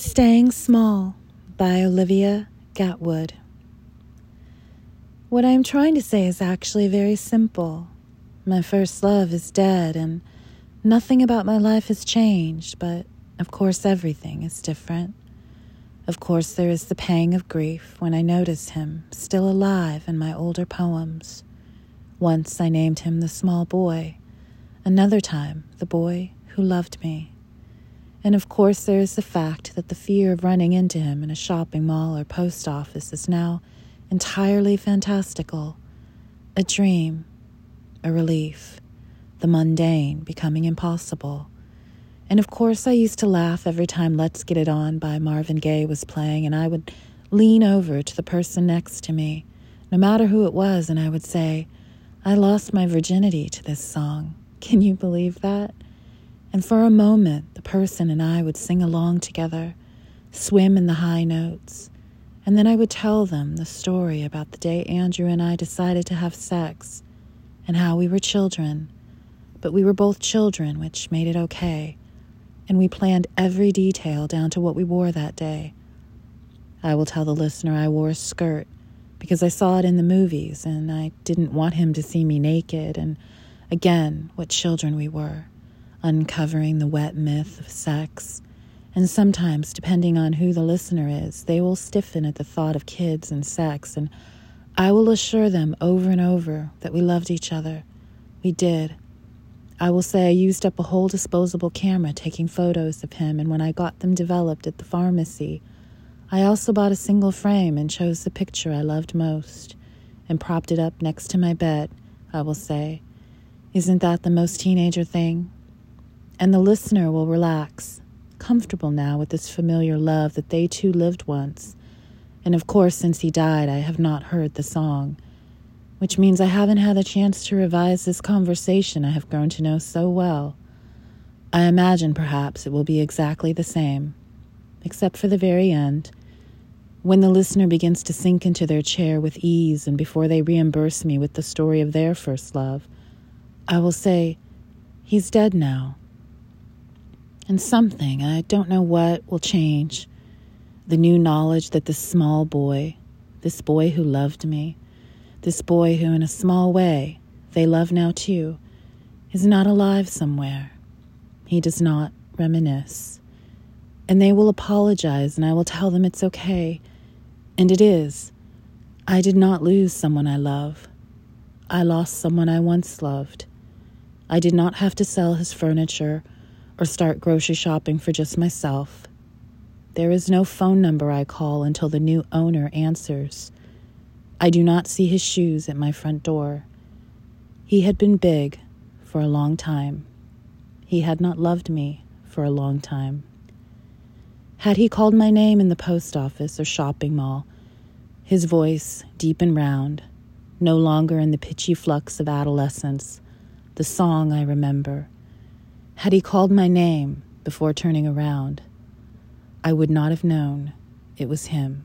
Staying Small by Olivia Gatwood. What I am trying to say is actually very simple. My first love is dead, and nothing about my life has changed, but of course, everything is different. Of course, there is the pang of grief when I notice him still alive in my older poems. Once I named him the small boy, another time, the boy who loved me. And of course, there is the fact that the fear of running into him in a shopping mall or post office is now entirely fantastical, a dream, a relief, the mundane becoming impossible. And of course, I used to laugh every time Let's Get It On by Marvin Gaye was playing, and I would lean over to the person next to me, no matter who it was, and I would say, I lost my virginity to this song. Can you believe that? And for a moment, the person and I would sing along together, swim in the high notes, and then I would tell them the story about the day Andrew and I decided to have sex and how we were children, but we were both children, which made it okay, and we planned every detail down to what we wore that day. I will tell the listener I wore a skirt because I saw it in the movies and I didn't want him to see me naked, and again, what children we were uncovering the wet myth of sex. And sometimes, depending on who the listener is, they will stiffen at the thought of kids and sex, and I will assure them over and over that we loved each other. We did. I will say I used up a whole disposable camera taking photos of him, and when I got them developed at the pharmacy, I also bought a single frame and chose the picture I loved most and propped it up next to my bed, I will say. Isn't that the most teenager thing? And the listener will relax, comfortable now with this familiar love that they too lived once. And of course, since he died, I have not heard the song, which means I haven't had a chance to revise this conversation I have grown to know so well. I imagine perhaps it will be exactly the same, except for the very end, when the listener begins to sink into their chair with ease and before they reimburse me with the story of their first love. I will say, He's dead now and something, I don't know what, will change. The new knowledge that this small boy, this boy who loved me, this boy who, in a small way, they love now too, is not alive somewhere. He does not reminisce. And they will apologize, and I will tell them it's okay. And it is. I did not lose someone I love. I lost someone I once loved. I did not have to sell his furniture or start grocery shopping for just myself. There is no phone number I call until the new owner answers. I do not see his shoes at my front door. He had been big for a long time. He had not loved me for a long time. Had he called my name in the post office or shopping mall, his voice, deep and round, no longer in the pitchy flux of adolescence, the song I remember, had he called my name before turning around, I would not have known it was him.